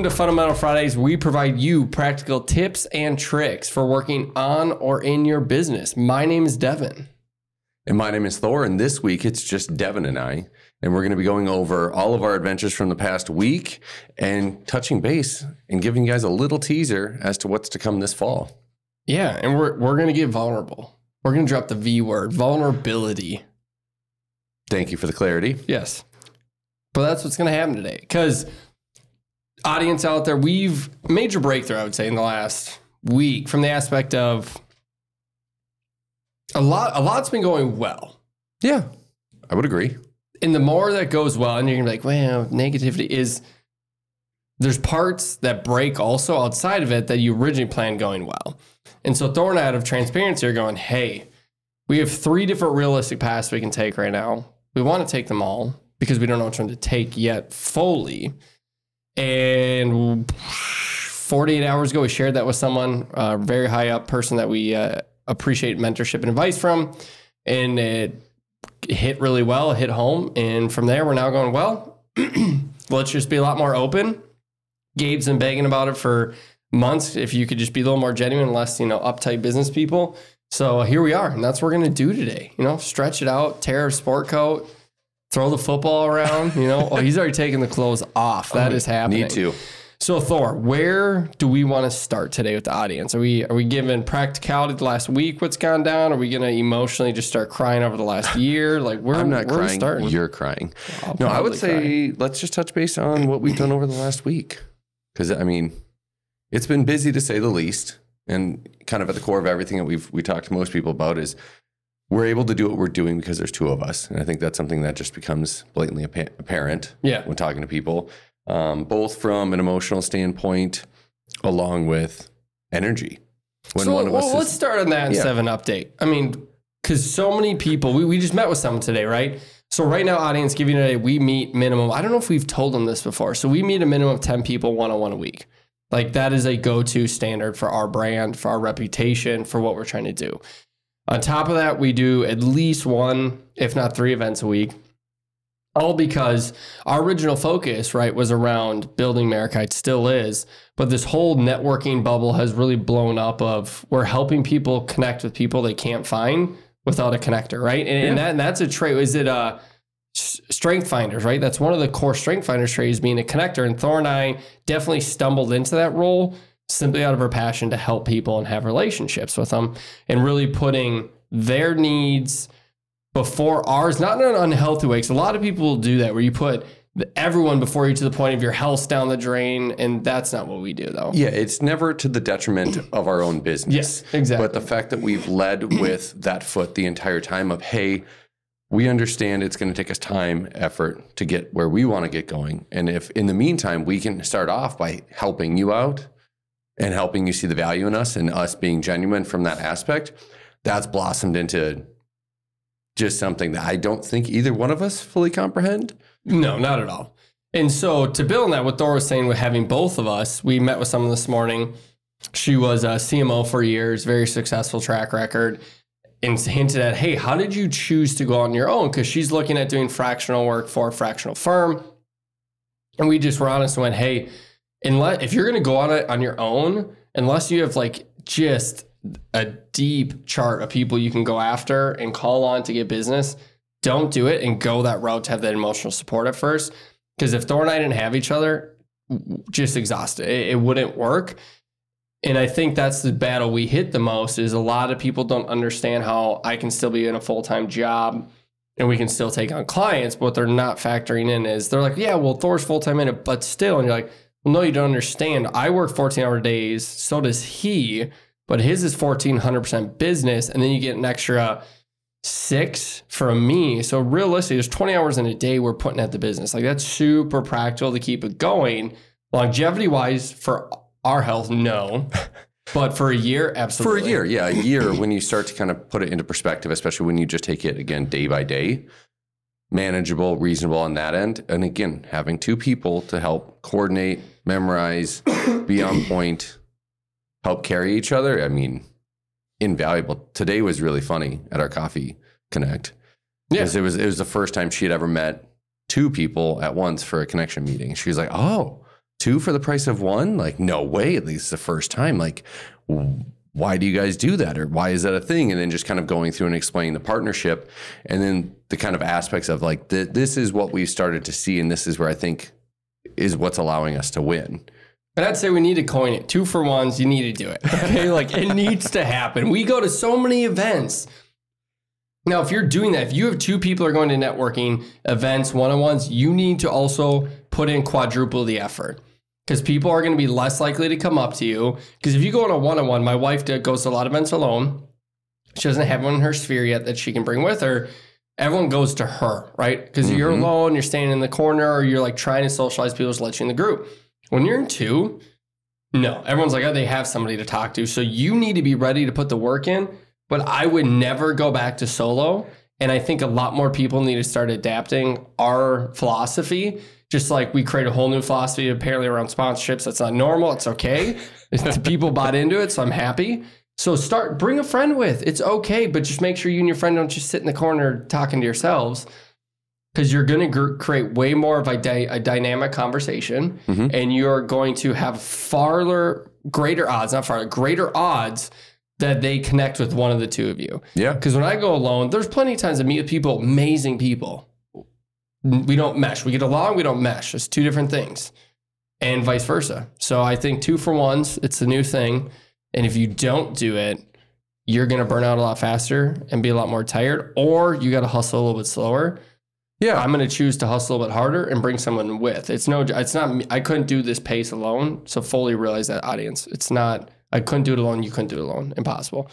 Welcome to Fundamental Fridays. We provide you practical tips and tricks for working on or in your business. My name is Devin. And my name is Thor, and this week it's just Devin and I. And we're going to be going over all of our adventures from the past week and touching base and giving you guys a little teaser as to what's to come this fall. Yeah, and we're we're gonna get vulnerable. We're gonna drop the V word, vulnerability. Thank you for the clarity. Yes. But that's what's gonna happen today. Because audience out there, we've major breakthrough, I would say, in the last week from the aspect of a lot a lot's been going well. Yeah, I would agree. And the more that goes well, and you're gonna be like, well, negativity is there's parts that break also outside of it that you originally planned going well. And so I, out of transparency are going, hey, we have three different realistic paths we can take right now. We want to take them all because we don't know which one to take yet fully. And 48 hours ago, we shared that with someone, a very high up person that we uh, appreciate mentorship and advice from. And it hit really well, hit home. And from there, we're now going, well, let's just be a lot more open. Gabe's been begging about it for months. If you could just be a little more genuine, less, you know, uptight business people. So here we are. And that's what we're going to do today. You know, stretch it out, tear a sport coat, throw the football around. You know, oh, he's already taking the clothes off. That oh, is happening. Need to. So Thor, where do we want to start today with the audience? Are we are we giving practicality the last week? What's gone down? Are we going to emotionally just start crying over the last year? Like where, I'm not where are crying. starting? You're crying. I'll No, I would say let's just touch base on what we've done over the last week. Because, I mean, it's been busy to say the least. And kind of at the core of everything that we've we talked to most people about is we're able to do what we're doing because there's two of us. And I think that's something that just becomes blatantly appa- apparent Yeah. when talking to people, um, both from an emotional standpoint along with energy. When so one of us well, is- let's start on that Yeah. an update. I mean, because so many people, we, we just met with someone today, right? So right now, audience giving today, we meet minimum. I don't know if we've told them this before. So we meet a minimum of ten people one on one a week. Like that is a go to standard for our brand, for our reputation, for what we're trying to do. On top of that, we do at least one, if not three events a week. All because our original focus, right, was around building Meraki, still is. But this whole networking bubble has really blown up of we're helping people connect with people they can't find without a connector, right? And, and that and that's a trait. Is it uh, a strength finders, right? That's one of the core strength finders traits being a connector. And Thor and I definitely stumbled into that role simply out of our passion to help people and have relationships with them and really putting their needs before ours, not in an unhealthy way. Because a lot of people will do that where you put everyone before you to the point of your health down the drain. And that's not what we do, though. Yeah, it's never to the detriment of our own business. Yes, exactly. But the fact that we've led with that foot the entire time of, hey, we understand it's going to take us time, effort to get where we want to get going. And if in the meantime, we can start off by helping you out and helping you see the value in us and us being genuine from that aspect, that's blossomed into just something that I don't think either one of us fully comprehend. No, not at all. And so to build on that, what Thor was saying with having both of us, we met with someone this morning. She was a CMO for years, very successful track record, and hinted at, hey, how did you choose to go on your own? Because she's looking at doing fractional work for a fractional firm. And we just were honest and went, hey, unless if you're gonna go on it on your own, unless you have like just a deep chart of people you can go after and call on to get business, don't do it and go that route to have that emotional support at first. Because if Thor and I didn't have each other, just exhausted, it, it wouldn't work. And I think that's the battle we hit the most is a lot of people don't understand how I can still be in a full time job and we can still take on clients. But what they're not factoring in is they're like, yeah, well, Thor's full time in it, but still. And you're like, well, no, you don't understand. I work 14 hour days. So does he, but his is 1400% business. And then you get an extra six from me. So realistically, there's 20 hours in a day we're putting at the business. Like that's super practical to keep it going. Longevity wise, for our health, no. But for a year, absolutely. For a year, yeah, a year when you start to kind of put it into perspective, especially when you just take it again day by day, manageable, reasonable on that end. And again, having two people to help coordinate, memorize, be on point, help carry each other. I mean, invaluable. Today was really funny at our coffee connect. Yeah. Because it was it was the first time she had ever met two people at once for a connection meeting. She was like, Oh, two for the price of one? Like, no way. At least the first time. Like, why do you guys do that? Or why is that a thing? And then just kind of going through and explaining the partnership and then the kind of aspects of like, th- this is what we've started to see. And this is where I think is what's allowing us to win. And I'd say we need to coin it. Two for ones, you need to do it. Okay. like it needs to happen. We go to so many events. Now, if you're doing that, if you have two people are going to networking events, one on ones, you need to also put in quadruple the effort because people are going to be less likely to come up to you. Because if you go on a one on one, my wife goes to a lot of events alone. She doesn't have one in her sphere yet that she can bring with her. Everyone goes to her, right? Because you're mm-hmm. alone, you're standing in the corner, or you're like trying to socialize people to let you in the group. When you're in two, no, everyone's like, oh, they have somebody to talk to. So you need to be ready to put the work in. But I would never go back to solo. And I think a lot more people need to start adapting our philosophy. Just like we create a whole new philosophy apparently around sponsorships. That's not normal. It's okay. people bought into it. So I'm happy. So start, bring a friend with. It's okay. But just make sure you and your friend don't just sit in the corner talking to yourselves because you're going to create way more of a, dy- a dynamic conversation mm-hmm. and you're going to have far greater odds, not far, greater odds that they connect with one of the two of you. Yeah. Because when I go alone, there's plenty of times I meet with people, amazing people. We don't mesh. We get along, we don't mesh. It's two different things, and vice versa. So I think two for ones, it's a new thing. And if you don't do it, you're going to burn out a lot faster and be a lot more tired, or you got to hustle a little bit slower. Yeah. I'm going to choose to hustle a little bit harder and bring someone with. It's no, it's not, I couldn't do this pace alone. So fully realize that audience. It's not, I couldn't do it alone. You couldn't do it alone. Impossible.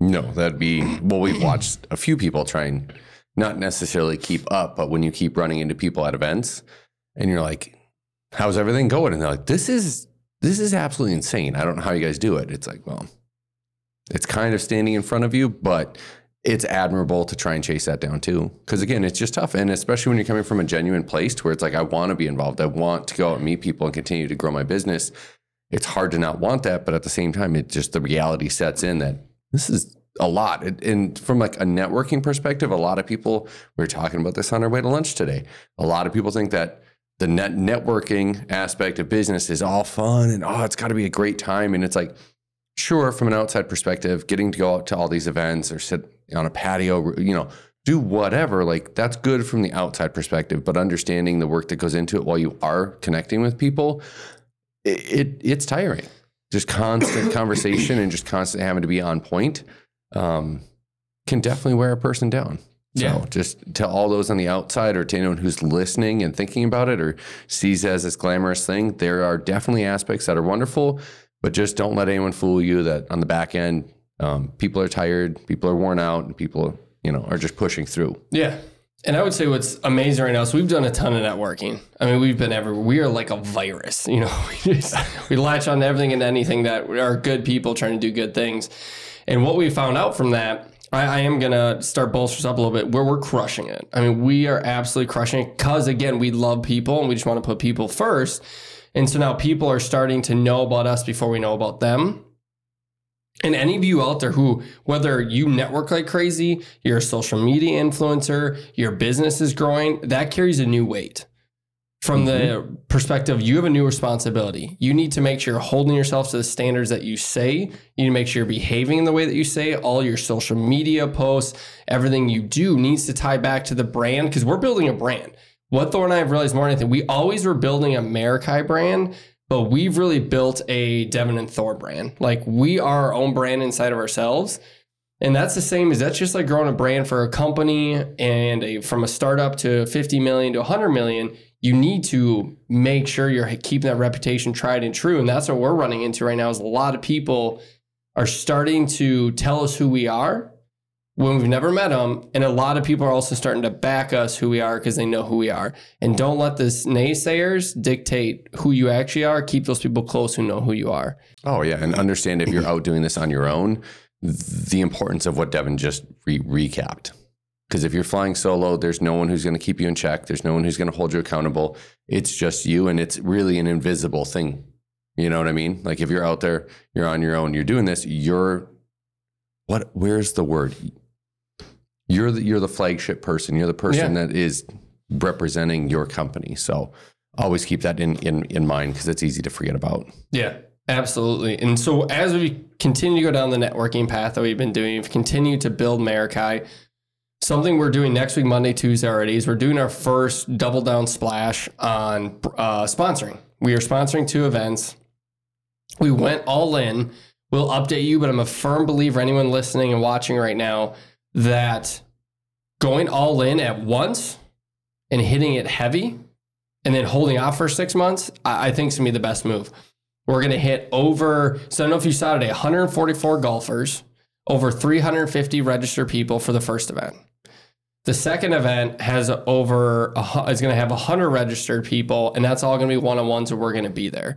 No, that'd be well. We've watched a few people try and not necessarily keep up, but when you keep running into people at events and you're like, "How's everything going?" and they're like, "This is this is absolutely insane. I don't know how you guys do it." It's like, well, it's kind of standing in front of you, but it's admirable to try and chase that down too. Because again, it's just tough, and especially when you're coming from a genuine place to where it's like, I want to be involved. I want to go out and meet people and continue to grow my business. It's hard to not want that, but at the same time, it just the reality sets in that this is a lot. And from like a networking perspective, a lot of people we were talking about this on our way to lunch today. A lot of people think that the net networking aspect of business is all fun and oh, it's got to be a great time. And it's like, sure, from an outside perspective, getting to go out to all these events or sit on a patio, you know, do whatever. Like that's good from the outside perspective, but understanding the work that goes into it while you are connecting with people, it, it it's tiring. Just constant conversation and just constant having to be on point um, can definitely wear a person down. So Yeah. just to all those on the outside or to anyone who's listening and thinking about it or sees it as this glamorous thing, there are definitely aspects that are wonderful, but just don't let anyone fool you that on the back end, um, people are tired, people are worn out, and people, you know, are just pushing through. Yeah. And I would say what's amazing right now is we've done a ton of networking. I mean, we've been everywhere. We are like a virus, you know. We just we latch on to everything and anything that are good people trying to do good things. And what we found out from that, I, I am gonna start bolsters up a little bit where we're crushing it. I mean, we are absolutely crushing it because again, we love people and we just want to put people first. And so now people are starting to know about us before we know about them. And any of you out there who, whether you network like crazy, you're a social media influencer, your business is growing, that carries a new weight. From the mm-hmm. perspective, you have a new responsibility. You need to make sure you're holding yourself to the standards that you say. You need to make sure you're behaving in the way that you say. All your social media posts, everything you do needs to tie back to the brand because we're building a brand. What Thor and I have realized more than anything, we always were building a Meraki brand, but we've really built a Devin and Thor brand. Like we are our own brand inside of ourselves. And that's the same as that's just like growing a brand for a company and a, from a startup to 50 million to 100 million. You need to make sure you're keeping that reputation tried and true. And that's what we're running into right now is a lot of people are starting to tell us who we are when we've never met them. And a lot of people are also starting to back us who we are because they know who we are. And don't let the naysayers dictate who you actually are. Keep those people close who know who you are. Oh yeah, and understand if you're out doing this on your own, the importance of what Devin just re- recapped. Because if you're flying solo, there's no one who's going to keep you in check. There's no one who's going to hold you accountable. It's just you, and it's really an invisible thing. You know what I mean? Like if you're out there, you're on your own, you're doing this. You're what? Where's the word? You're the you're the flagship person. You're the person Yeah. that is representing your company. So always keep that in in, in mind because it's easy to forget about. Yeah, absolutely. And so as we continue to go down the networking path that we've been doing, we've continued to build Meraki. Something we're doing next week, Monday, Tuesday already, is we're doing our first double down splash on uh, sponsoring. We are sponsoring two events. We went all in. We'll update you, but I'm a firm believer, anyone listening and watching right now, that going all in at once and hitting it heavy and then holding off for six months, I, I think is gonna be the best move. We're gonna hit over, so I don't know if you saw today, 144 golfers, over 350 registered people for the first event. The second event has over, a, is gonna have 100 registered people, and that's all gonna be one on ones, and we're gonna be there.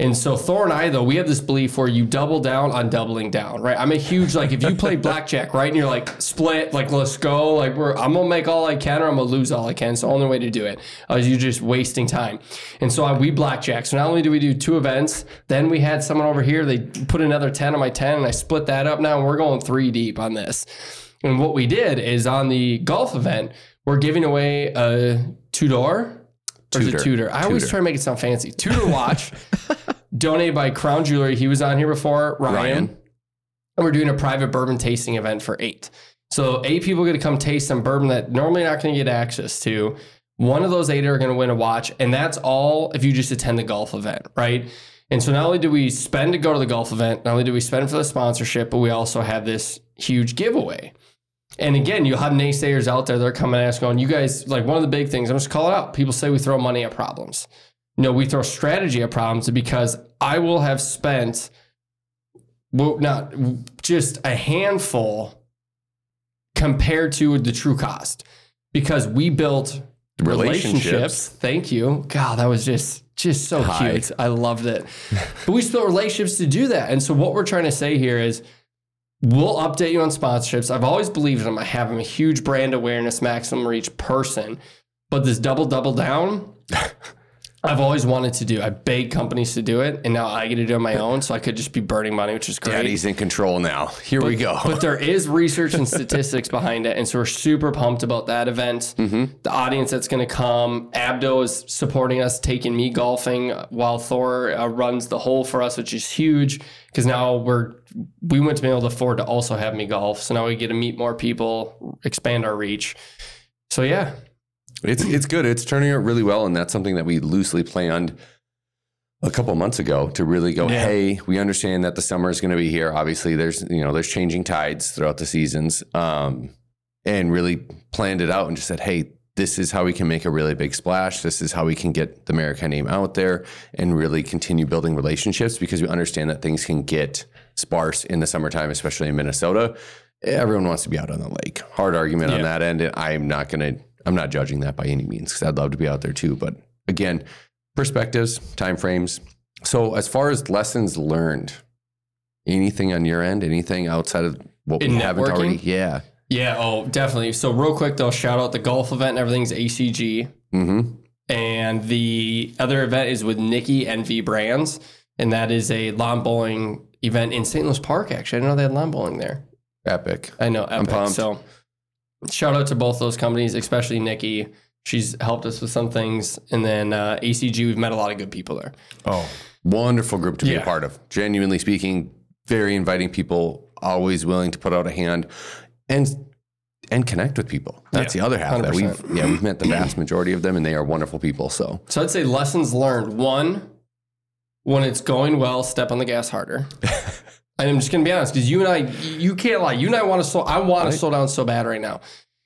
And so Thor and I, though, we have this belief where you double down on doubling down, right? I'm a huge like if you play blackjack, right, and you're like split, like let's go, like we're I'm gonna make all I can or I'm gonna lose all I can. It's the only way to do it. Uh, you're just wasting time. And so I, we blackjack. So not only do we do two events, then we had someone over here. They put another ten on my ten, and I split that up. Now and we're going three deep on this. And what we did is on the golf event, we're giving away a two door. Or Tudor. Tudor? I always Tudor. try to make it sound fancy. Tudor watch, donated by Crown Jewelry. He was on here before, Ryan. Ryan. And we're doing a private bourbon tasting event for eight. So eight people get to come taste some bourbon that normally not going to get access to. One of those eight are going to win a watch, and that's all if you just attend the golf event, right? And so not only do we spend to go to the golf event, not only do we spend for the sponsorship, but we also have this huge giveaway. And again, you'll have naysayers out there. They're coming at us going, you guys, like one of the big things, I'm just call it out. People say we throw money at problems. No, we throw strategy at problems because I will have spent, well, not just a handful compared to the true cost because we built relationships. Relationships. Thank you. God, that was just just so Hi. cute. I loved it. but we built relationships to do that. And so what we're trying to say here is we'll update you on sponsorships. I've always believed in them. I have them a huge brand awareness, maximum reach person. But this double double down, I've always wanted to do. I begged companies to do it, and now I get to do it on my own. So I could just be burning money, which is great. Daddy's in control now. Here we go. But there is research and statistics behind it. And so we're super pumped about that event. Mm-hmm. The audience that's going to come. Abdo is supporting us, taking me golfing while Thor uh, runs the hole for us, which is huge because now we're, we went to be able to afford to also have me golf. So now we get to meet more people, expand our reach. So yeah, It's it's good. It's turning out really well, and that's something that we loosely planned a couple months ago to really go. Yeah. Hey, we understand that the summer is going to be here. Obviously, there's you know there's changing tides throughout the seasons, um, and really planned it out and just said, hey, this is how we can make a really big splash. This is how we can get the Meraki name out there and really continue building relationships because we understand that things can get sparse in the summertime, especially in Minnesota. Everyone wants to be out on the lake. Hard argument on that end. And I'm not going to, I'm not judging that by any means because I'd love to be out there too. But again, perspectives, time frames. So as far as lessons learned, anything on your end, anything outside of what In we haven't already? Yeah. yeah, oh, definitely. So real quick though, shout out the golf event. Everything's ACG. Mm-hmm. And the other event is with Nikki NV Brands, and that is a lawn bowling event in St. Louis Park. Actually, I didn't know they had lawn bowling there. Epic. I know, epic. pumped. So, shout out to both those companies, especially Nikki. She's helped us with some things, and then uh, ACG. We've met a lot of good people there. Oh, wonderful group to be Yeah. a part of. Genuinely speaking, very inviting people, always willing to put out a hand and and connect with people. That's the other half of that. 100%. We've yeah, we've met the vast majority of them and they are wonderful people. So So I'd say lessons learned. One, when it's going well, step on the gas harder. and I'm just gonna be honest, because you and I, you can't lie. You and I want to slow. I want to slow down so bad right now,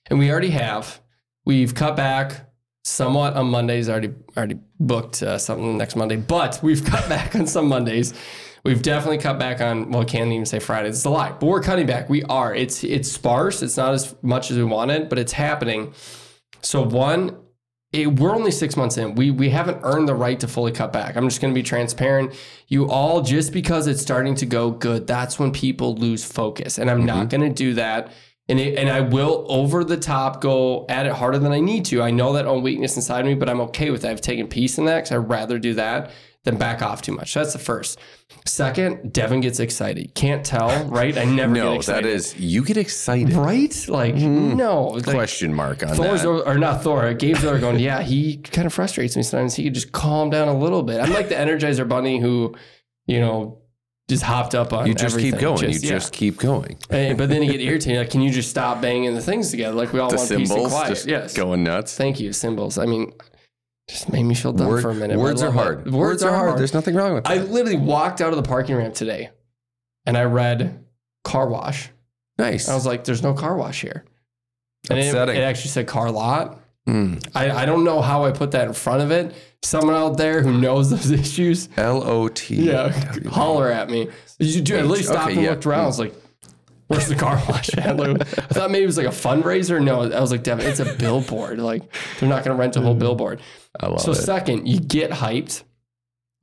and we already have. We've cut back somewhat on Mondays. Already already booked uh, something next Monday, but we've cut back on some Mondays. We've definitely cut back on. Well, I can't even say Fridays. It's a lie, but we're cutting back. We are. It's it's sparse. It's not as much as we wanted, but it's happening. So one, it, we're only six months in. We we haven't earned the right to fully cut back. I'm just going to be transparent. You all just because it's starting to go good, that's when people lose focus, and I'm not mm-hmm. going to do that. And it, and I will over the top go at it harder than I need to. I know that own weakness inside of me, but I'm okay with that. I've taken peace in that because I'd rather do that then back off too much. That's the first. Second, Devin gets excited. Can't tell, right? I never get No, excited. that is you get excited. right. Like mm-hmm. no, like, Question mark on Thor's that. over, or not Thor. Gabe's over going, yeah, he kind of frustrates me sometimes. He could just calm down a little bit. I'm like the Energizer Bunny who, you know, just hopped up on You just keep going. Just- you yeah. just keep going. And- but then you get irritated. Like, can you just stop banging the things together? Like we all The want peace and quiet. yes. going nuts. Thank you, cymbals. I mean, just made me feel dumb Word- for a minute. words are hard. it. Words, are hard. There's nothing wrong with that. I literally walked out of the parking ramp today, and I read car wash. nice. I was like, "There's no car wash here," and it, it actually said car lot. Mm. I, I don't know how I put that in front of it. Someone out there who knows those issues, L O T. yeah, holler at me. You do at least stopped Okay, and looked around. I was like, "Where's the car wash at?" Lou? I thought maybe it was like a fundraiser. No, I was like, "Devin, it's a billboard. Like they're not going to rent a whole mm. billboard." I love So it. second, you get hyped.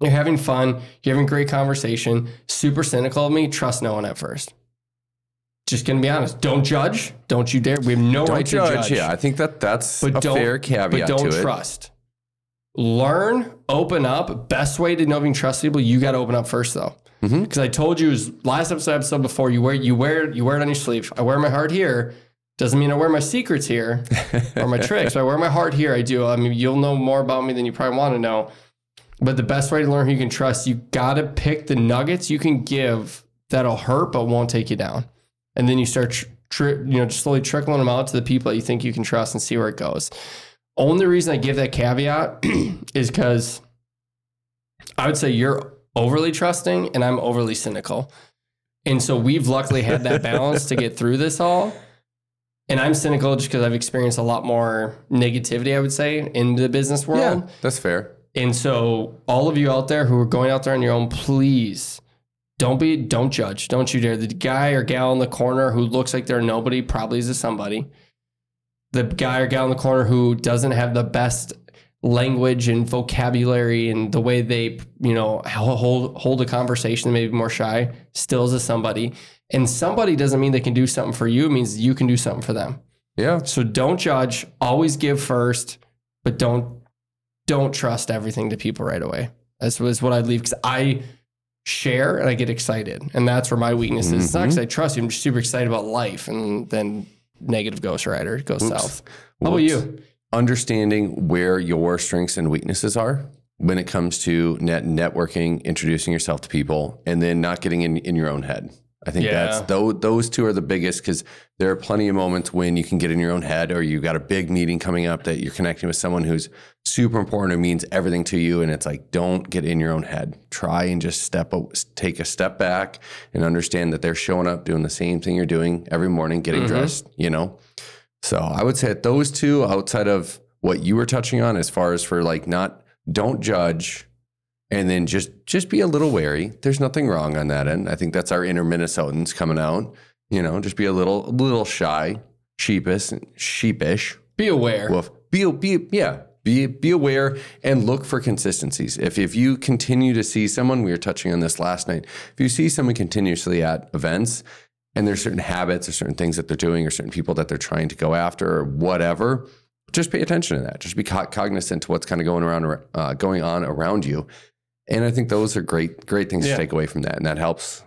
You're having fun. You're having a great conversation. Super cynical of me. Trust no one at first. Just gonna be honest. Don't judge. Don't you dare. We have no Don't right judge. to judge. Yeah, I think that that's But a don't- fair caveat but don't to it. trust. Learn, open up. Best way to know if you can trust people, you got to open up first, though. Mhm. Because I told you last episode, episode before, you wear you wear you wear it on your sleeve. I wear my heart here. Doesn't mean I wear my secrets here or my tricks. I wear my heart here. I do. I mean, you'll know more about me than you probably want to know. But the best way to learn who you can trust, you got to pick the nuggets you can give that'll hurt but won't take you down. And then you start, tr- tr- you know, just slowly trickling them out to the people that you think you can trust and see where it goes. Only reason I give that caveat is because I would say you're overly trusting and I'm overly cynical. And so we've luckily had that balance to get through this all. And I'm cynical just because I've experienced a lot more negativity, I would say, in the business world. Yeah, that's fair. And so, all of you out there who are going out there on your own, please don't be, don't judge. Don't you dare. The guy or gal in the corner who looks like they're nobody probably is a somebody. The guy or gal in the corner who doesn't have the best language and vocabulary and the way they, you know, hold hold a conversation, maybe more shy, still is a somebody. And somebody doesn't mean they can do something for you. It means you can do something for them. Yeah. So don't judge. Always give first, but don't don't trust everything to people right away. That's was what I'd leave because I share and I get excited, and that's where my weakness is. It's not because mm-hmm. I trust you. I'm just super excited about life, and then negative Ghost Rider goes south. How about you? Understanding where your strengths and weaknesses are when it comes to net networking, introducing yourself to people, and then not getting in, in your own head. I think Yeah. that's those, those two are the biggest because there are plenty of moments when you can get in your own head or you got a big meeting coming up that you're connecting with someone who's super important and means everything to you. And it's like, don't get in your own head. Try and just step, take a step back and understand that they're showing up doing the same thing you're doing every morning, getting Mhm. dressed, you know? So I would say those two outside of what you were touching on as far as for like not, don't judge and then just just be a little wary. There's nothing wrong on that end. I think that's our inner Minnesotans coming out. You know, just be a little a little shy, sheepish, sheepish. Be aware. Woof. Be be yeah. Be be aware and look for consistencies. If if you continue to see someone, we were touching on this last night. If you see someone continuously at events and there's certain habits or certain things that they're doing or certain people that they're trying to go after or whatever, just pay attention to that. Just be cognizant to what's kind of going around uh, going on around you. And I think those are great great things Yeah. to take away from that, and that helps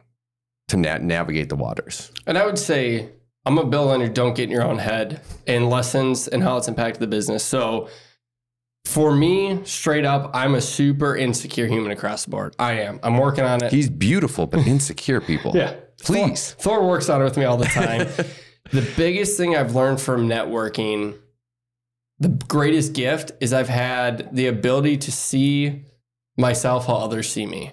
to na- navigate the waters. And I would say I'm a bill on your don't get in your own head and lessons and how it's impacted the business. So for me, straight up, I'm a super insecure human across the board. I am. I'm working on it. He's beautiful but insecure, people. yeah. Please. Thor, Thor works on it with me all the time. the biggest thing I've learned from networking, the greatest gift is I've had the ability to see myself how others see me.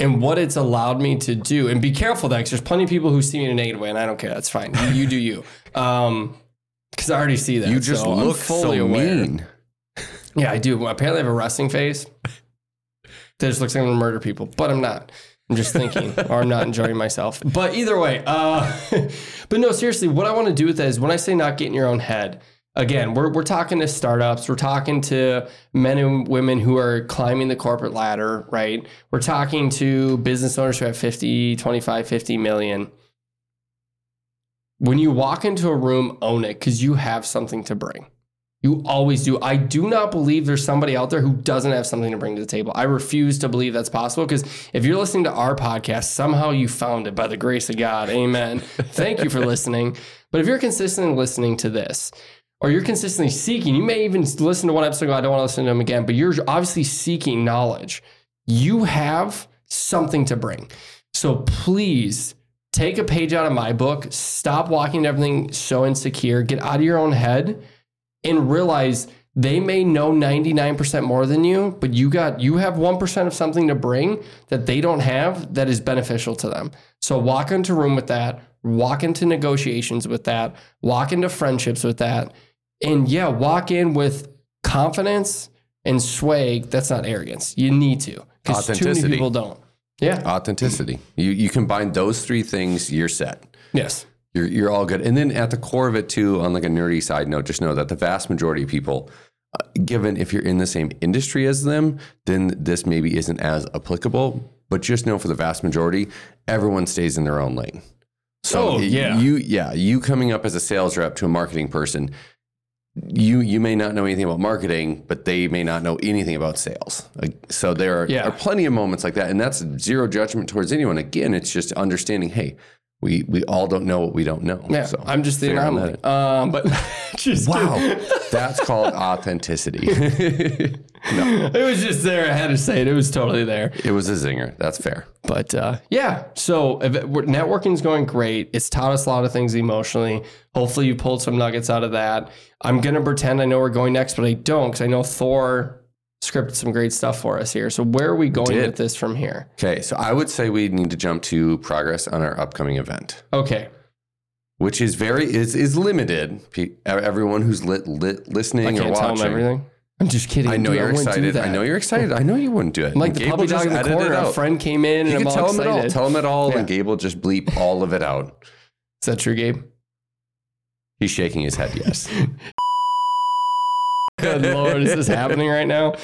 And what it's allowed me to do, and be careful that because there's plenty of people who see me in a negative way, and I don't care. That's fine. You, you do you. Um, because I already see that. You just so look fully so mean. Yeah, I do. Apparently, I have a resting face that just looks like I'm gonna murder people, but I'm not. I'm just thinking, or I'm not enjoying myself. But either way, uh, but no, seriously, what I want to do with that is when I say not get in your own head, again, we're, we're talking to startups, we're talking to men and women who are climbing the corporate ladder, right? We're talking to business owners who have 50, 25, 50 million. When you walk into a room, own it because you have something to bring. You always do. I do not believe there's somebody out there who doesn't have something to bring to the table. I refuse to believe that's possible because if you're listening to our podcast, somehow you found it by the grace of God. Amen. Thank you for listening. But if you're consistently listening to this, or you're consistently seeking, you may even listen to one episode go, I don't want to listen to them again, but you're obviously seeking knowledge. You have something to bring. So please take a page out of my book, stop walking everything so insecure, get out of your own head and realize they may know 99% more than you, but you got you have 1% of something to bring that they don't have that is beneficial to them. So walk into room with that, walk into negotiations with that, walk into friendships with that. And yeah, walk in with confidence and swag. That's not arrogance. You need to. Because too many Authenticity. people don't. Yeah. Authenticity. You you combine those three things, you're set. Yes. You're you're all good. And then at the core of it too, on like a nerdy side note, just know that the vast majority of people, uh, given if you're in the same industry as them, then this maybe isn't as applicable. But just know for the vast majority, everyone stays in their own lane. So Oh, yeah. you yeah you coming up as a sales rep to a marketing person. You you may not know anything about marketing, but they may not know anything about sales. Like, so there are, Yeah. are plenty of moments like that, and that's zero judgment towards anyone. Again, it's just understanding. Hey, we we all don't know what we don't know. Yeah. So I'm just the anomaly. Um, but Wow, that's called authenticity. No, it was just there. I had to say it. It was totally there. it was a zinger. That's fair. But uh, yeah, so if it, networking's going great. It's taught us a lot of things emotionally. Hopefully, you pulled some nuggets out of that. I'm gonna pretend I know we're going next, but I don't because I know Thor scripted some great stuff for us here. So where are we going with this from here? Okay, so I would say we need to jump to progress on our upcoming event, Okay, which is very is is limited. Everyone who's lit, lit listening or watching. everything. I'm just kidding. I know dude. you're wouldn't excited. I know you're excited. I know you wouldn't do it. I'm like And the Gable puppy dog in the corner. A friend came in You and can I'm tell all him it all. excited. Tell him it all, Yeah. and Gable just bleep all of it out. Is that true, Gabe? He's shaking his head. Yes. Good lord, is this happening right now?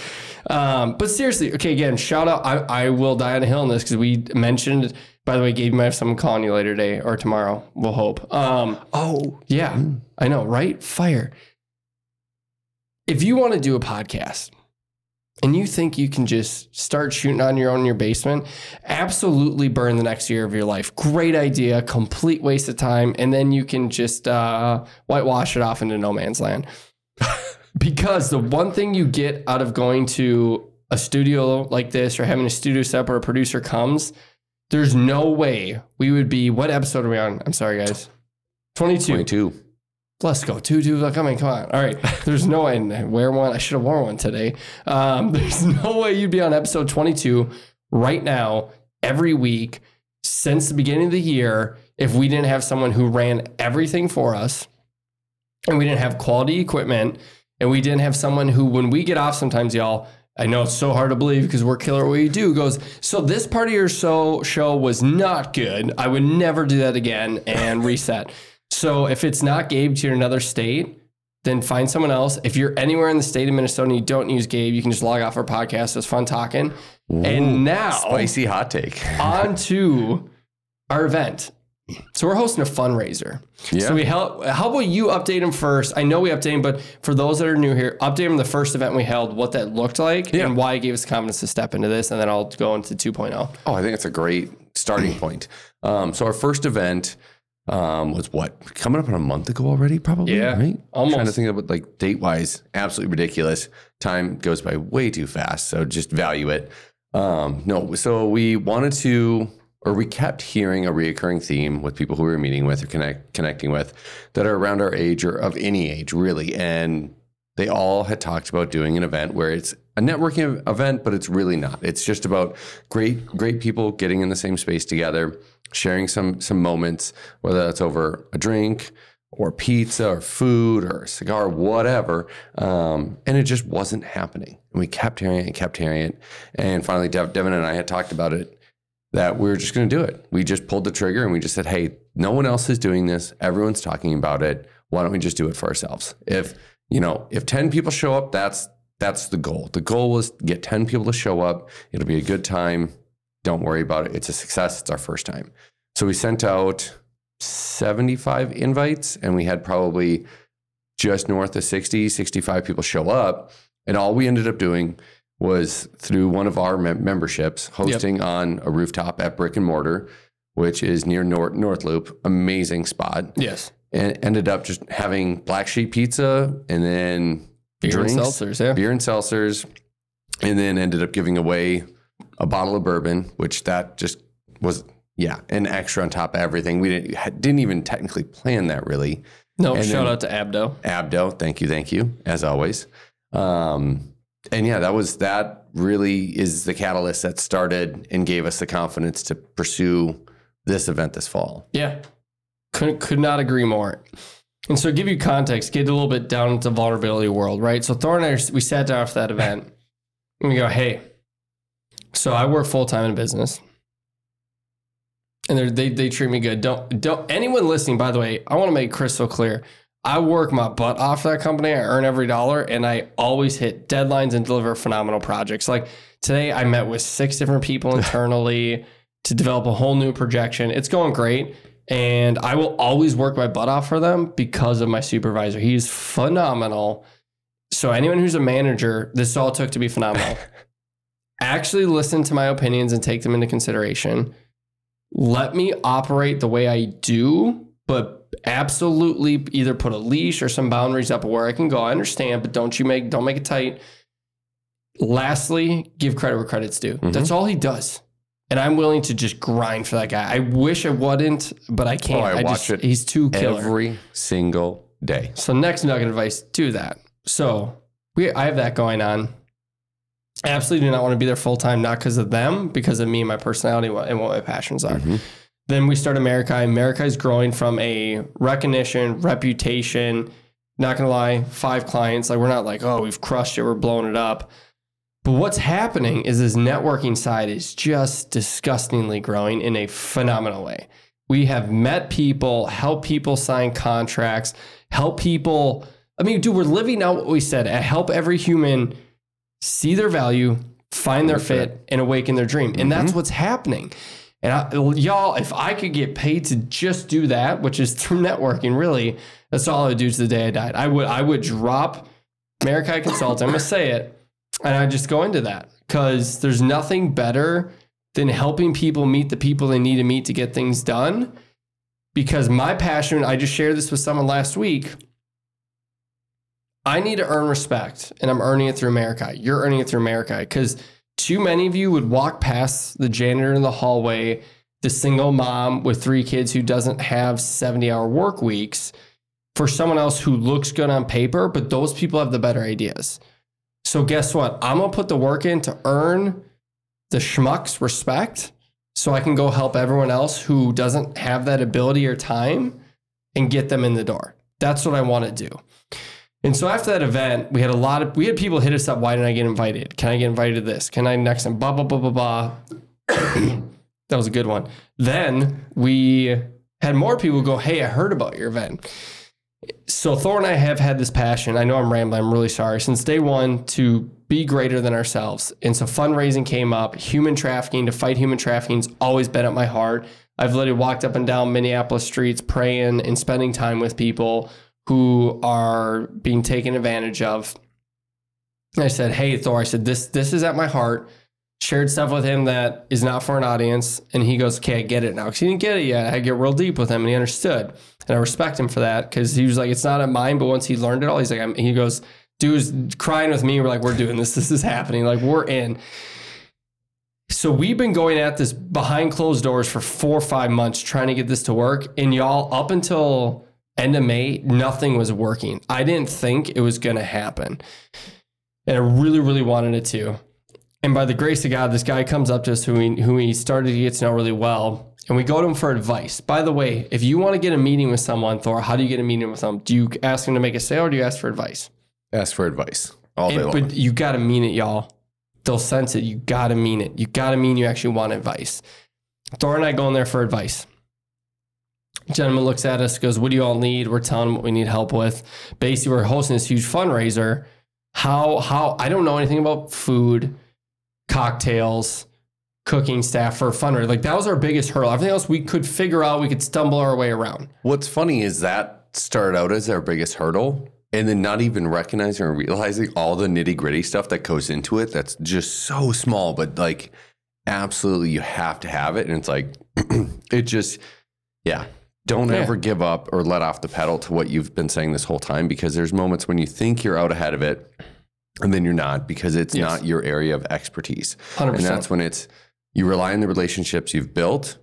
Um, but seriously, okay, again, shout out. I, I will die on a hill in this because we mentioned, by the way, Gabe might have someone calling you later today or tomorrow. We'll hope. Um, oh, yeah, I know, right? Fire. If you want to do a podcast and you think you can just start shooting on your own in your basement, absolutely burn the next year of your life. Great idea, complete waste of time. And then you can just uh, whitewash it off into no man's land. because the one thing you get out of going to a studio like this or having a studio set up or a producer comes, there's no way we would be. What episode are we on? I'm sorry, guys. 22. 22. Let's go. Two, two. Come on, come on. All right. There's no way. I wear one. I should have worn one today. Um, there's no way you'd be on episode 22 right now, every week, since the beginning of the year, if we didn't have someone who ran everything for us and we didn't have quality equipment and we didn't have someone who, when we get off sometimes, y'all, I know it's so hard to believe because we're killer at what we do. Goes, so this part of your so show was not good. I would never do that again and reset. So if it's not Gabe to another state, then find someone else. If you're anywhere in the state of Minnesota and you don't use Gabe, you can just log off our podcast. It's fun talking. and now Spicy hot take. on to our event. So we're hosting a fundraiser. Yeah. So we help. How about you update them first? I know we update them, but for those that are new here, update them the first event we held, what that looked like, Yeah. and why it gave us confidence to step into this, and then I'll go into 2.0. Oh, I think it's a great starting point. Um, so our first event um, was what coming up on a month ago already, probably. Yeah, right. almost. trying to think of it like date wise, absolutely ridiculous. Time goes by way too fast, so just value it. Um, no, so we wanted to, or we kept hearing a reoccurring theme with people who we were meeting with or connect, connecting with that are around our age or of any age, really, and they all had talked about doing an event where it's a networking event, but it's really not. It's just about great, great people getting in the same space together, sharing some some moments, whether that's over a drink or pizza or food or cigar, whatever. Um, and it just wasn't happening. And we kept hearing it and kept hearing it. And finally, Dev, Devin and I had talked about it that we were just going to do it. We just pulled the trigger and we just said, hey, no one else is doing this. Everyone's talking about it. Why don't we just do it for ourselves? If, you know, if 10 people show up, that's that's the goal. The goal was get 10 people to show up. It'll be a good time. Don't worry about it. It's a success. It's our first time. So we sent out 75 invites and we had probably just north of 60, 65 people show up. And all we ended up doing was through one of our mem- memberships, hosting on a rooftop at Brick and Mortar, which is near North, North Loop. Amazing spot. Yes. And ended up just having black sheep pizza and then Beer drinks, and seltzers. Yeah. beer and seltzers, and then ended up giving away a bottle of bourbon, which that just was yeah an extra on top of everything. We didn't didn't even technically plan that really. No, And shout out to Abdo. Abdo, thank you, thank you, as always. Um, and yeah, that was that really is the catalyst that started and gave us the confidence to pursue this event this fall. Yeah. Could, could not agree more. And so, give you context, get a little bit down into vulnerability world, right? So, Thor and I, we sat down after that event and we go, hey, so I work full time in business and they, they treat me good. Don't, don't, anyone listening, by the way, I want to make crystal clear. I work my butt off for that company. I earn every dollar and I always hit deadlines and deliver phenomenal projects. Like today, I met with six different people internally to develop a whole new projection. It's going great. And I will always work my butt off for them because of my supervisor. He's phenomenal. So, anyone who's a manager, this all took to be phenomenal. Actually, listen to my opinions and take them into consideration. Let me operate the way I do, but absolutely either put a leash or some boundaries up where I can go. I understand, but don't you make don't make it tight. Lastly, give credit where credit's due. That's all he does. And I'm willing to just grind for that guy. I wish I wouldn't, but I can't. Oh, I watch just, it He's too killer. Every single day. So next nugget advice, do that. So we I have that going on. I absolutely do not want to be there full time, not because of them, because of me and my personality and what my passions are. Mhm. Then we start Meraki. Meraki is growing from a recognition, reputation. Not gonna lie, five clients. Like we're not like, oh, we've crushed it, we're blowing it up. But what's happening is this networking side is just disgustingly growing in a phenomenal way. We have met people, help people sign contracts, help people. I mean, dude, we're living out what we said. Help every human see their value, find their fit, and awaken their dream. And that's mm-hmm. what's happening. And I, y'all, if I could get paid to just do that, which is through networking, really, that's all I would do to the day I died. I would, I would drop Meraki Consulting. I'm gonna say it, and I just go into that because there's nothing better than helping people meet the people they need to meet to get things done. Because my passion, I just shared this with someone last week. I need to earn respect, and I'm earning it through Meraki. You're earning it through Meraki because too many of you would walk past the janitor in the hallway, the single mom with three kids who doesn't have 70 hour work weeks for someone else who looks good on paper, but those people have the better ideas. So, guess what? I'm to put the work in to earn the schmucks respect so I can go help everyone else who doesn't have that ability or time and get them in the door. That's what I want to do. And so after that event, we had a lot of we had people hit us up. Why didn't I get invited? Can I get invited to this? Can I next time? Blah blah blah blah blah. that was a good one. Then we had more people go, "Hey, I heard about your event." So Thor and I have had this passion. I know I'm rambling. I'm really sorry. Since day one, to be greater than ourselves. And so fundraising came up. Human trafficking to fight human trafficking's always been at my heart. I've literally walked up and down Minneapolis streets praying and spending time with people who are being taken advantage of. I said, "Hey Thor," I said, "This this is at my heart." Shared stuff with him that is not for an audience, and he goes, "Okay, I get it now." Because he didn't get it yet. I get real deep with him, and he understood, and I respect him for that. Because he was like, "It's not at mine," but once he learned it all, he's like, I'm, he goes, "Dude's crying with me." We're like, "We're doing this. This is happening. Like we're in." So we've been going at this behind closed doors for four or five months trying to get this to work, and y'all up until end of May, nothing was working. I didn't think it was going to happen. And I really, really wanted it to. And by the grace of God, this guy comes up to us who we, who we started to get to know really well. And we go to him for advice. By the way, if you want to get a meeting with someone, Thor, how do you get a meeting with them? Do you ask them to make a sale or do you ask for advice? Ask for advice all day And- long. but you got to mean it, y'all. They'll sense it. You got to mean it. You got to mean you actually want advice. Thor and I go in there for advice. Gentleman looks at us, goes, What do you all need? We're telling him what we need help with. Basically, we're hosting this huge fundraiser. How, how, I don't know anything about food, cocktails, cooking staff for a fundraiser. Like, that was our biggest hurdle. Everything else we could figure out, we could stumble our way around. What's funny is that started out as our biggest hurdle. and then not even recognizing or realizing all the nitty gritty stuff that goes into it. That's just so small, but like absolutely you have to have it. And it's like, it just, yeah. Don't Yeah. ever give up or let off the pedal to what you've been saying this whole time because there's moments when you think you're out ahead of it and then you're not because it's Yes. not your area of expertise. 100%. And that's when it's you rely on the relationships you've built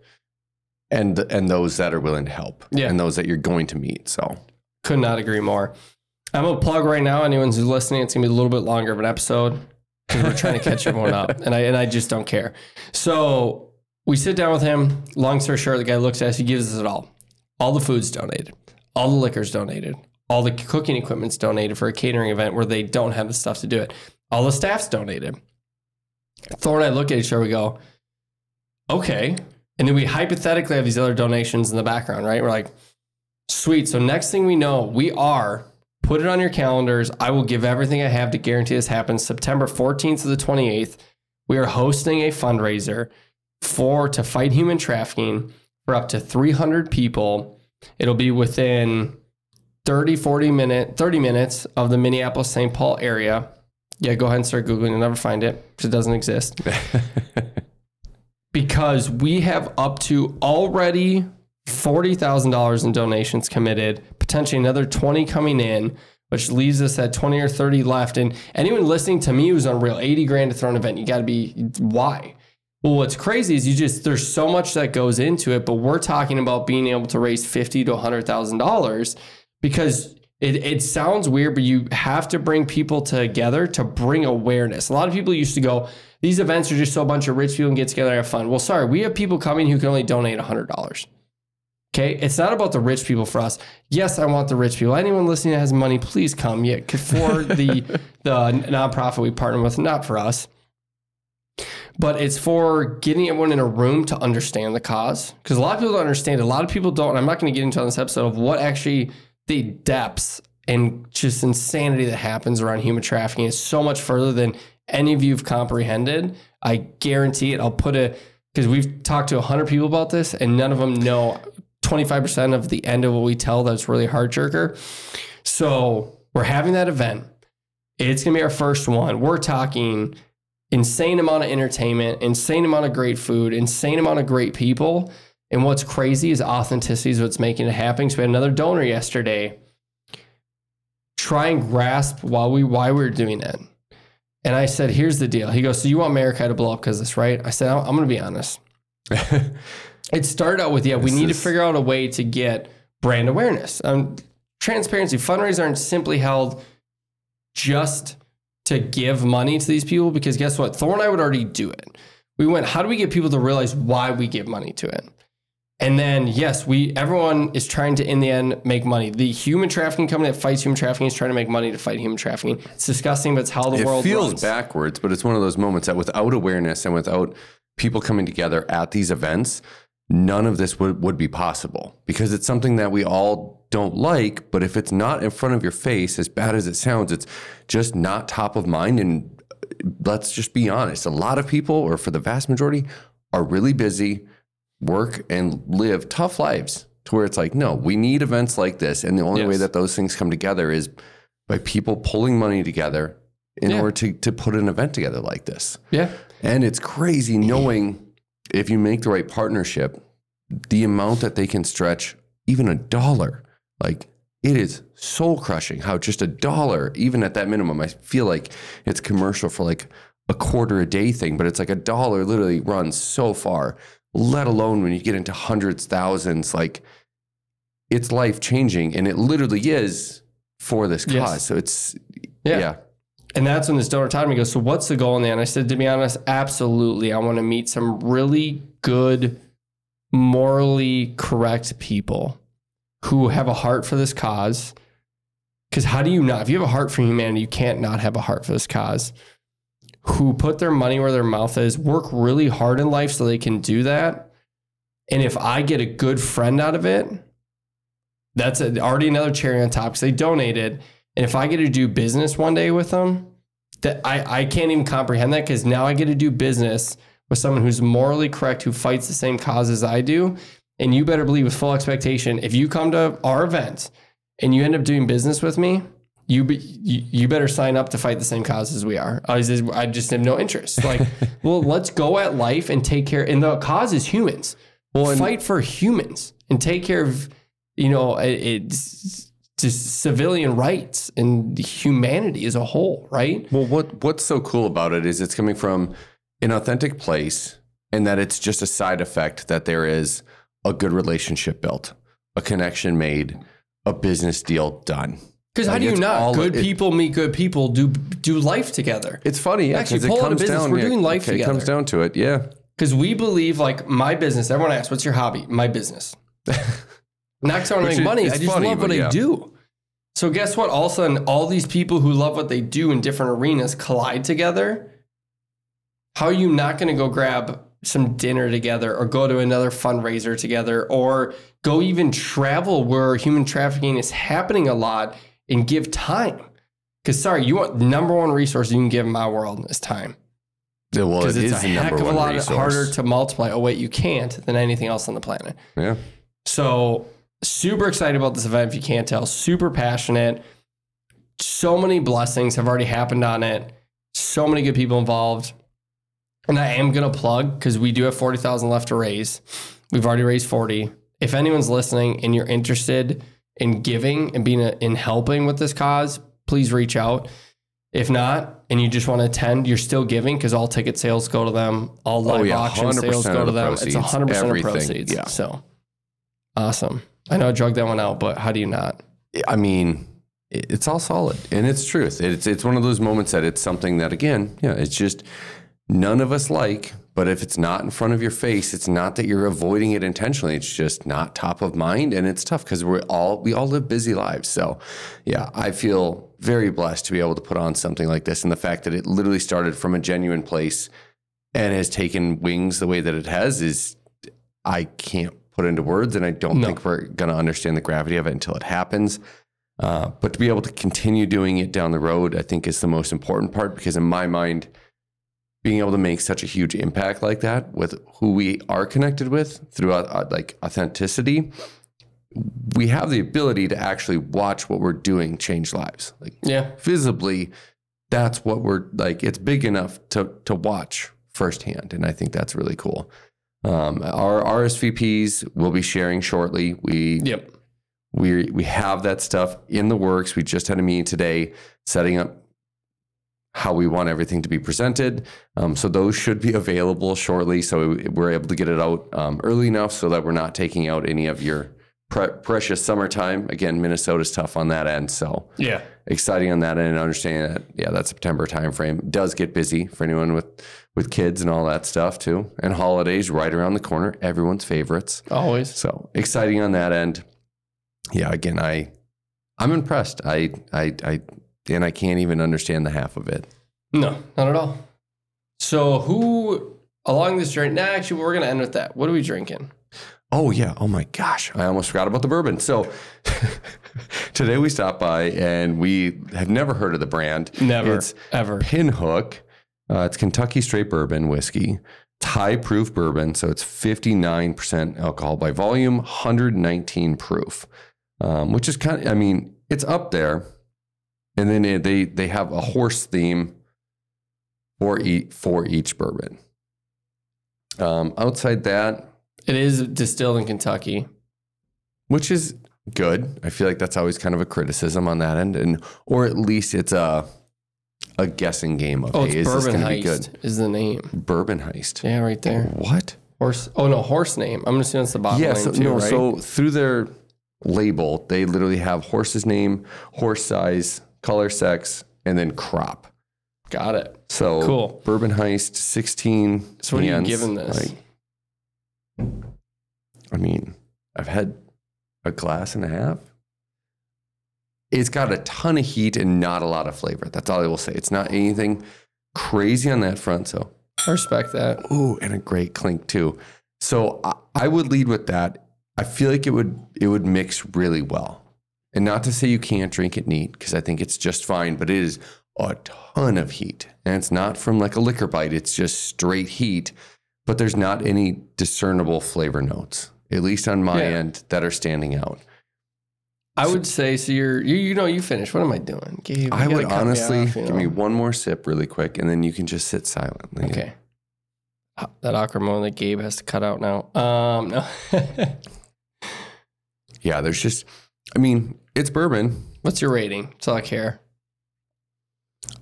and and those that are willing to help Yeah. and those that you're going to meet. So Could not agree more. I'm gonna plug right now. Anyone who's listening, it's gonna be a little bit longer of an episode because we're trying to catch everyone up, and I and I just don't care. So we sit down with him. Long story short, the guy looks at us. He gives us it all. All the food's donated. All the liquor's donated. All the cooking equipment's donated for a catering event where they don't have the stuff to do it. All the staff's donated. Thor and I look at each other. We go, okay. And then we hypothetically have these other donations in the background, right? We're like, sweet. So next thing we know, we are put it on your calendars. I will give everything I have to guarantee this happens. September 14th to the 28th, we are hosting a fundraiser for to fight human trafficking for up to 300 people. It'll be within 30, 40 minute, 30 minutes of the Minneapolis St. Paul area. Yeah, go ahead and start Googling. You'll never find it because it doesn't exist because we have up to already $40,000 in donations committed, potentially another 20 coming in, which leaves us at 20 or 30 left. And anyone listening to me who's unreal, 80 grand to throw an event, you got to be, why? Well, what's crazy is you just, there's so much that goes into it, but we're talking about being able to raise 50 to $100,000 because it, it sounds weird, but you have to bring people together to bring awareness. A lot of people used to go, these events are just so a bunch of rich people can get together and have fun. Well, sorry, we have people coming who can only donate $100. Okay, it's not about the rich people for us. Yes, I want the rich people. Anyone listening that has money, please come. Yeah, for the the nonprofit we partner with, not for us. But it's for getting everyone in a room to understand the cause. Because a lot of people don't understand. A lot of people don't. I'm not going to get into on this episode of what actually the depths and just insanity that happens around human trafficking is so much further than any of you have comprehended. I guarantee it. I'll put a because we've talked to 100 people about this and none of them know 25% of the end of what we tell that's really heart jerker. So we're having that event. It's going to be our first one. We're talking insane amount of entertainment, insane amount of great food, insane amount of great people. And what's crazy is authenticity is what's making it happen. So we had another donor yesterday try and grasp why we why we were doing it. And I said, here's the deal. He goes, so you want Meraki to blow up because this, right? I said, I'm, I'm going to be honest. It started out with, yeah, we This need to figure out a way to get brand awareness. Um, transparency. Fundraisers aren't simply held just to give money to these people because guess what? Thor and I would already do it. We went, how do we get people to realize why we give money to it? And then, yes, we everyone is trying to, in the end, make money. The human trafficking company that fights human trafficking is trying to make money to fight human trafficking. It's disgusting, but it's how the it world feels runs. backwards, but it's one of those moments that without awareness and without people coming together at these events, none of this would, would be possible because it's something that we all don't like. But if it's not in front of your face, as bad as it sounds, it's just not top of mind. And uh, let's just be honest a lot of people, or for the vast majority, are really busy, work and live tough lives to where it's like, no, we need events like this. And the only way that those things come together is by people pulling money together in Yeah. order to, to put an event together like this. Yeah. And it's crazy knowing if you make the right partnership, the amount that they can stretch even a dollar. Like it is soul crushing how just a dollar, even at that minimum, I feel like it's commercial for like a quarter a day thing, but it's like a dollar literally runs so far, let alone when you get into hundreds, thousands, like it's life changing. And it literally is for this cause. Yes. So it's, Yeah. yeah. And that's when this donor taught me, goes, So what's the goal in the end? I said, To be honest, absolutely. I want to meet some really good, morally correct people who have a heart for this cause. Because how do you not? If you have a heart for humanity, you can't not have a heart for this cause. Who put their money where their mouth is, work really hard in life so they can do that. And if I get a good friend out of it, that's already another cherry on top because they donated. And if I get to do business one day with them, that I, I can't even comprehend that because now I get to do business with someone who's morally correct, who fights the same cause as I do. And you better believe with full expectation, if you come to our event and you end up doing business with me, you, be, you you better sign up to fight the same cause as we are. I just, I just have no interest. Like, well, let's go at life and take care. And the cause is humans. Well, fight for humans and take care of, you know, it- it's just civilian rights and humanity as a whole, right? Well, what what's so cool about it is it's coming from an authentic place, and that it's just a side effect that there is a good relationship built, a connection made, a business deal done. Because how do you not? good it- people meet good people. Do do life together. It's funny, yeah. Actually, pull it out a comes business. down. We're yeah, doing life okay, It comes down to it, yeah. Because we believe, like my business. Everyone asks, "What's your hobby?" My business. Not because I want to make money. I just funny, love what but I do. So guess what? All of a sudden, all these people who love what they do in different arenas collide together. How are you not going to go grab some dinner together, or go to another fundraiser together, or go even travel where human trafficking is happening a lot and give time? Because sorry, you want number one resource you can give in my world is time Yeah, Well, it it's is a heck of a lot resource. harder to multiply. Oh wait, you can't than anything else on the planet. Yeah. So super excited about this event. If you can't tell, super passionate. So many blessings have already happened on it. So many good people involved. And I am gonna plug because we do have forty thousand left to raise. We've already raised forty. If anyone's listening and you're interested in giving and being a, in helping with this cause, please reach out. If not, and you just want to attend, you're still giving because all ticket sales go to them, all oh, live Oh, yeah, auction sales go to the them. It's proceeds, 100% of everything, proceeds. yeah. So awesome. I know I drug that one out, but how do you not? I mean, it's all solid and it's truth. It's it's one of those moments that it's something that again, yeah, it's just none of us like. But if it's not in front of your face, it's not that you're avoiding it intentionally. It's just not top of mind, and it's tough because we're all we all live busy lives. So, yeah, I feel very blessed to be able to put on something like this, and the fact that it literally started from a genuine place and has taken wings the way that it has is I can't put into words, and I don't No. think we're going to understand the gravity of it until it happens. Uh, but to be able to continue doing it down the road, I think is the most important part because in my mind, being able to make such a huge impact like that with who we are connected with through uh, like authenticity, we have the ability to actually watch what we're doing change lives. Like Yeah. visibly, that's what we're like. It's big enough to to watch firsthand, and I think that's really cool. Um, our RSVPs will be sharing shortly. We Yep. we we have that stuff in the works. We just had a meeting today setting up how we want everything to be presented. Um, so those should be available shortly. So we're able to get it out um, early enough so that we're not taking out any of your pre- precious summertime. Again, Minnesota's tough on that end. So Yeah. exciting on that end and understanding that yeah that september timeframe does get busy for anyone with with kids and all that stuff too and holidays right around the corner everyone's favorites Always. so exciting on that end yeah again i i'm impressed i i i and i can't even understand the half of it No, not at all. So who along this journey? Nah, actually, we're gonna end with that. What are we drinking? Oh yeah oh my gosh i almost forgot about the bourbon so today we stopped by and we have never heard of the brand Never, it's ever. Pinhook. Uh, it's Kentucky straight bourbon whiskey, Thai proof bourbon. So it's 59% alcohol by volume, 119 proof, um, which is kind of, I mean, it's up there. And then it, they, they have a horse theme for, e- for each bourbon. Um, outside that, It is distilled in Kentucky. which is good. I feel like that's always kind of a criticism on that end, and or at least it's a a guessing game of Oh, hey, is this going to be good? Is the name. Bourbon heist. Yeah, right there. What? Horse. Oh no, horse name. I'm assuming it's the bottom Yeah, so, too, no, right? so through their label, they literally have horse's name, horse size, color, sex, and then crop. Got it. So Cool. Bourbon Heist, 16 So what are you giving this? like, I mean, I've had a glass and a half. It's got a ton of heat and not a lot of flavor. That's all I will say. It's not anything crazy on that front. So I respect that. Ooh, and a great clink too. So I, I would lead with that. I feel like it would it would mix really well. And not to say you can't drink it neat, because I think it's just fine, but it is a ton of heat. And it's not from like a liquor bite, it's just straight heat. But there's not any discernible flavor notes, at least on my Yeah. end, that are standing out. I would say so. You're you, you know you finished. What am I doing? Gabe, I would cut me honestly off, you give me one more sip really quick, and then you can just sit silently. Okay. Uh, That awkward moment that Gabe has to cut out now. Um, no. Yeah, there's just, I mean, it's bourbon. What's your rating? That's all I care.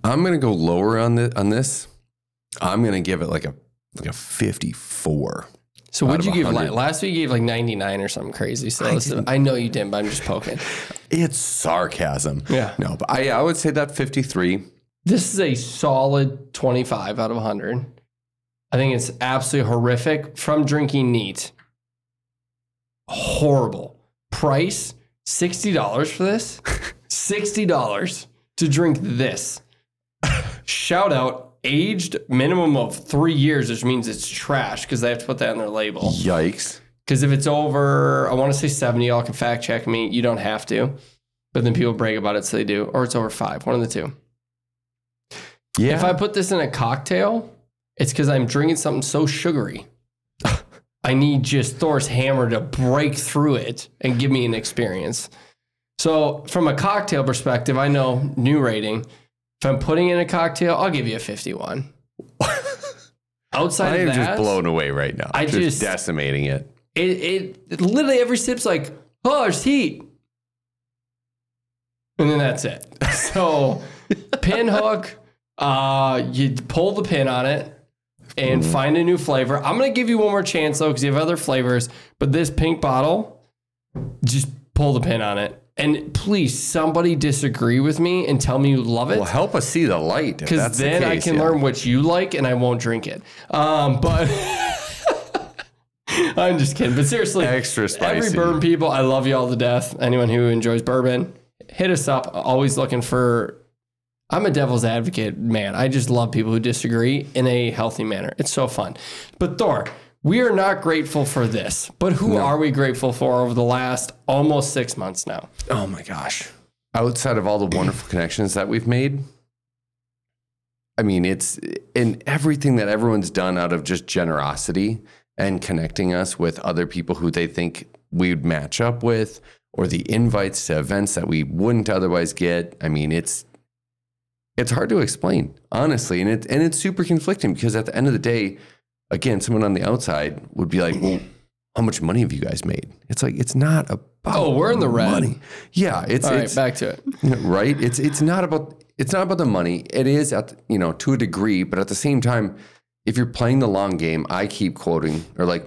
I'm gonna go lower on the on this. I'm gonna give it like a like a 54. So what'd you give la- 100. last week? You gave like 99 or something crazy. So I is- I know you didn't, but I'm just poking. It's sarcasm. Yeah. No, but I I would say that 53. This is a solid 25 out of 100. I think it's absolutely horrific from drinking neat. Horrible. Price $60 for this? $60 to drink this. Shout out aged minimum of three years, which means it's trash because they have to put that on their label. Yikes. Because if it's over, I want to say 70, y'all can fact check me. You don't have to. But then people brag about it, so they do. Or it's over five, one of the two. Yeah. If I put this in a cocktail, it's because I'm drinking something so sugary. I need just Thor's hammer to break through it and give me an experience. So, from a cocktail perspective, I know new rating. If I'm putting in a cocktail, I'll give you a 51. Outside I of am that, just blown away right now. I just, just- decimating it. it, it literally every sip's like, oh, there's heat. And then that's it. So pin hook, uh, you pull the pin on it and find a new flavor. I'm gonna give you one more chance though, because you have other flavors. But this pink bottle, just pull the pin on it. And please, somebody disagree with me and tell me you love it. Well, help us see the light. Because that's the then I can yeah. learn what you like and I won't drink it. Um, but I'm just kidding. But seriously, Extra every spicy. bourbon people, I love you all to death. Anyone who enjoys bourbon, hit us up. Always looking for. I'm a devil's advocate, man. I just love people who disagree in a healthy manner. It's so fun. But Thor, we are not grateful for this. But who are we grateful for over the last almost six months now? Oh my gosh. Outside of all the wonderful connections that we've made, I mean, it's in everything that everyone's done out of just generosity and connecting us with other people who they think we would match up with, or the invites to events that we wouldn't otherwise get. I mean, it's it's hard to explain, honestly, and it and it's super conflicting because at the end of the day, again, someone on the outside would be like, "Well, how much money have you guys made?" It's like it's not about Oh, we're in the red. money. Yeah, it's All right, it's back to it. you know, right? It's it's not about it's not about the money. It is at you know to a degree, but at the same time, if you're playing the long game, I keep quoting or like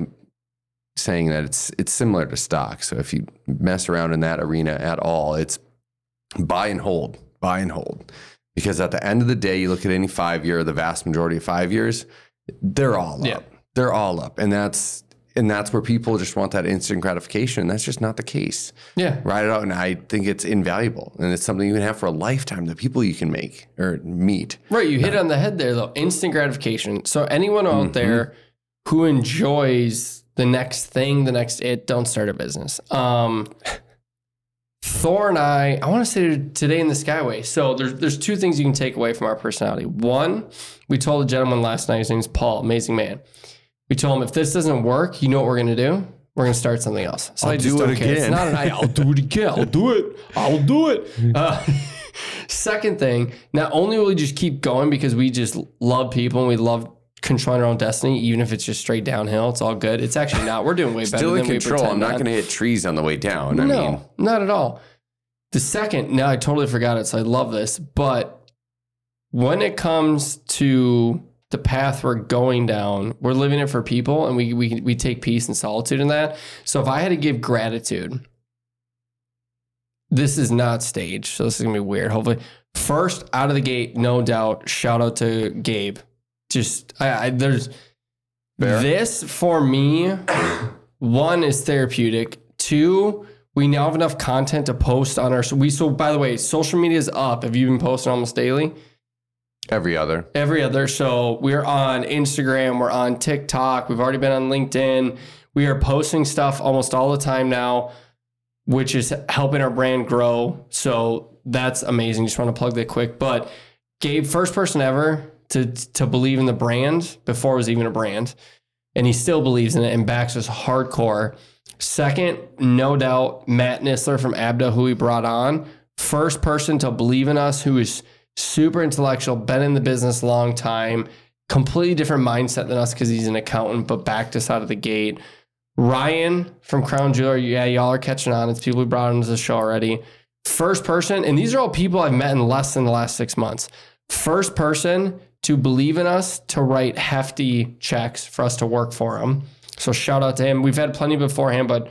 saying that it's it's similar to stock. So if you mess around in that arena at all, it's buy and hold, buy and hold. Because at the end of the day, you look at any five year, the vast majority of five years, they're all Yeah. up. They're all up, and that's and that's where people just want that instant gratification. That's just not the case Yeah. write it out and i think it's invaluable and it's something you can have for a lifetime the people you can make or meet Right, you hit it on the head there though. Instant gratification. So anyone out Mm-hmm. there who enjoys the next thing, the next it, don't start a business. Um Thor and I, I want to say today in the Skyway. So there's there's two things you can take away from our personality. One, we told a gentleman last night, his name's Paul, amazing man. We told him if this doesn't work, you know what we're gonna do? We're gonna start something else. So I'll I just do it don't care. It's again. not an I'll do it again. I'll do it. I'll do it. Uh, second thing, not only will we just keep going because we just love people and we love controlling our own destiny, even if it's just straight downhill, it's all good. It's actually not. We're doing way better still in we control pretend i'm not going to hit trees on the way down i no, mean not at all. The second, now I totally forgot it, so I love this. But when it comes to the path we're going down, we're living it for people, and we we we take peace and solitude in that. So if I had to give gratitude, this is not staged, so this is gonna be weird. Hopefully, first out of the gate, no doubt. Shout out to Gabe. Just I, I there's Fair. this for me. One is therapeutic. Two, we now have enough content to post on our. We so by the way, social media is up. Have you been posting almost daily? every other Every other. So we're on Instagram. We're on TikTok. We've already been on LinkedIn. We are posting stuff almost all the time now, which is helping our brand grow. So that's amazing. Just want to plug that quick. But Gabe, first person ever to to believe in the brand before it was even a brand, and he still believes in it and backs us hardcore. Second, no doubt, Matt Nisler from Abda, who we brought on. First person to believe in us, who is super intellectual, been in the business a long time, completely different mindset than us because he's an accountant, but backed us out of the gate. Ryan from Crown Jeweler, yeah, y'all are catching on. It's people we brought into the show already. First person, and these are all people I've met in less than the last six months. First person to believe in us to write hefty checks for us to work for him. So shout out to him. We've had plenty beforehand, but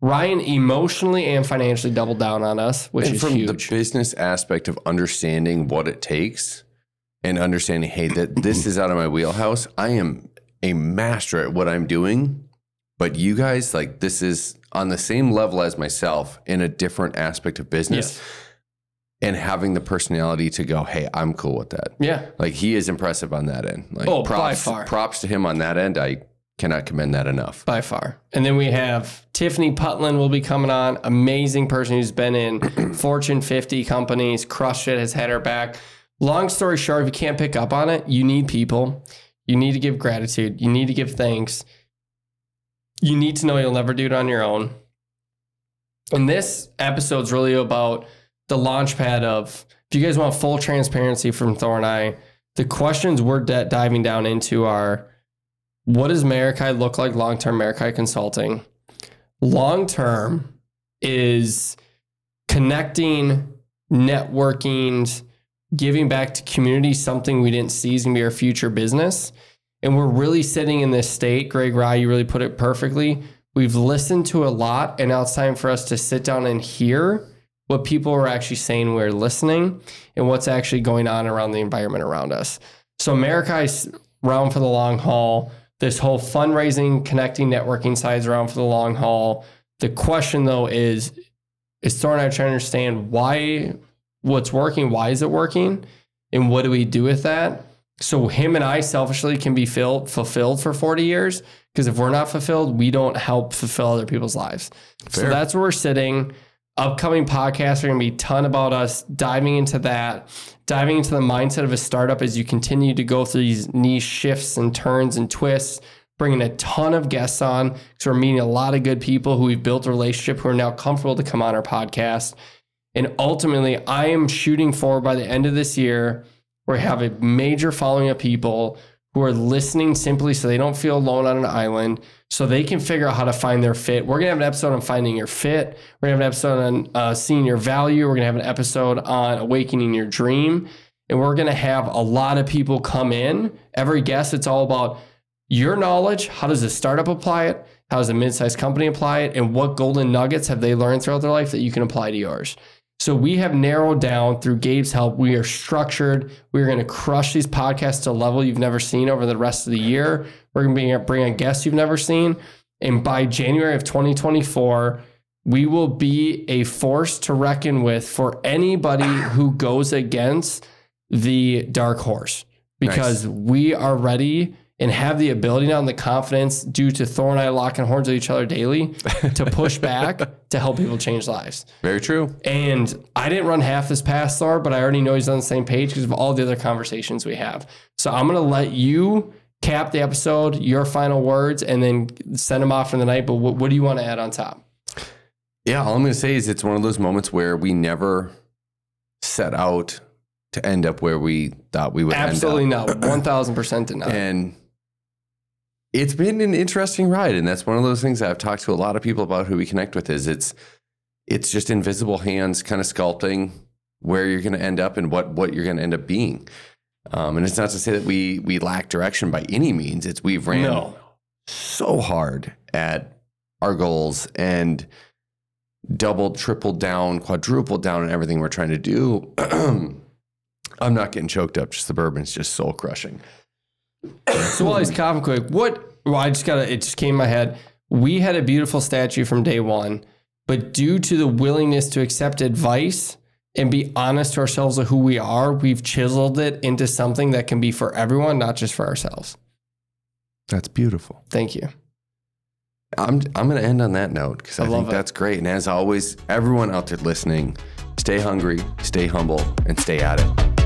Ryan emotionally and financially doubled down on us, which and is from huge. the business aspect of understanding what it takes and understanding, hey, that this is out of my wheelhouse. I am a master at what I'm doing, but you guys, like, this is on the same level as myself in a different aspect of business. Yes. And having the personality to go, hey, I'm cool with that. yeah. Like he is impressive on that end. Like Oh, by props, far. props to him on that end. I cannot commend that enough. by far. And then we have Tiffany Putland will be coming on. Amazing person who's been in Fortune 50 companies, crushed it, has had her back. Long story short, if you can't pick up on it, you need people. You need to give gratitude. You need to give thanks. You need to know you'll never do it on your own. And this episode's really about the launch pad of if you guys want full transparency from Thor and I, the questions we're d- diving down into are what does Meraki look like long term Meraki Consulting? Long term is connecting, networking, giving back to community, something we didn't see is going to be our future business. And we're really sitting in this state. Greg Rye, you really put it perfectly. We've listened to a lot, and now it's time for us to sit down and hear what people are actually saying we're listening and what's actually going on around the environment around us. So Meraki's around for the long haul. This whole fundraising, connecting, networking side is around for the long haul. The question though is, is Thor and I trying to understand why what's working, why is it working, and what do we do with that? So him and I selfishly can be filled, fulfilled for 40 years. Because if we're not fulfilled, we don't help fulfill other people's lives. So that's where we're sitting. Upcoming podcasts are going to be a ton about us diving into that, diving into the mindset of a startup as you continue to go through these niche shifts and turns and twists, bringing a ton of guests on because we're meeting a lot of good people who we've built a relationship who are now comfortable to come on our podcast. And ultimately, I am shooting for by the end of this year, we have a major following of people who are listening simply so they don't feel alone on an island, so they can figure out how to find their fit. We're gonna have an episode on finding your fit. We're gonna have an episode on uh, seeing your value. We're gonna have an episode on awakening your dream, and we're gonna have a lot of people come in. Every guest, it's all about your knowledge. How does a startup apply it? How does a mid-sized company apply it? And what golden nuggets have they learned throughout their life that you can apply to yours? So we have narrowed down through Gabe's help. We are structured. We're going to crush these podcasts to a level you've never seen over the rest of the year. We're going to be bring on guests you've never seen. And by January of 2024, we will be a force to reckon with for anybody who goes against the dark horse because we are ready and have the ability now and the confidence due to Thor and I locking horns with each other daily to push back to help people change lives. Very true. And I didn't run half this past Thor, but I already know he's on the same page because of all the other conversations we have. So I'm going to let you cap the episode, your final words, and then send them off for the night. But what, what do you want to add on top? Yeah, all I'm going to say is it's one of those moments where we never set out to end up where we thought we would Absolutely end up. no. 1000% did not. And it's been an interesting ride. And that's one of those things I've talked to a lot of people about who we connect with is it's it's just invisible hands kind of sculpting where you're going to end up and what what you're going to end up being. Um, and it's not to say that we we lack direction by any means. It's we've ran No. so hard at our goals and doubled, tripled down, quadrupled down on everything we're trying to do. I'm not getting choked up. Just the bourbon's just soul crushing. So while he's coughing quick, what? Well, I just gotta. It just came in my head. We had a beautiful statue from day one, but due to the willingness to accept advice and be honest to ourselves of who we are, we've chiseled it into something that can be for everyone, not just for ourselves. That's beautiful. Thank you. I'm I'm going to end on that note because I, I love think it. that's great. And as always, everyone out there listening, stay hungry, stay humble, and stay at it.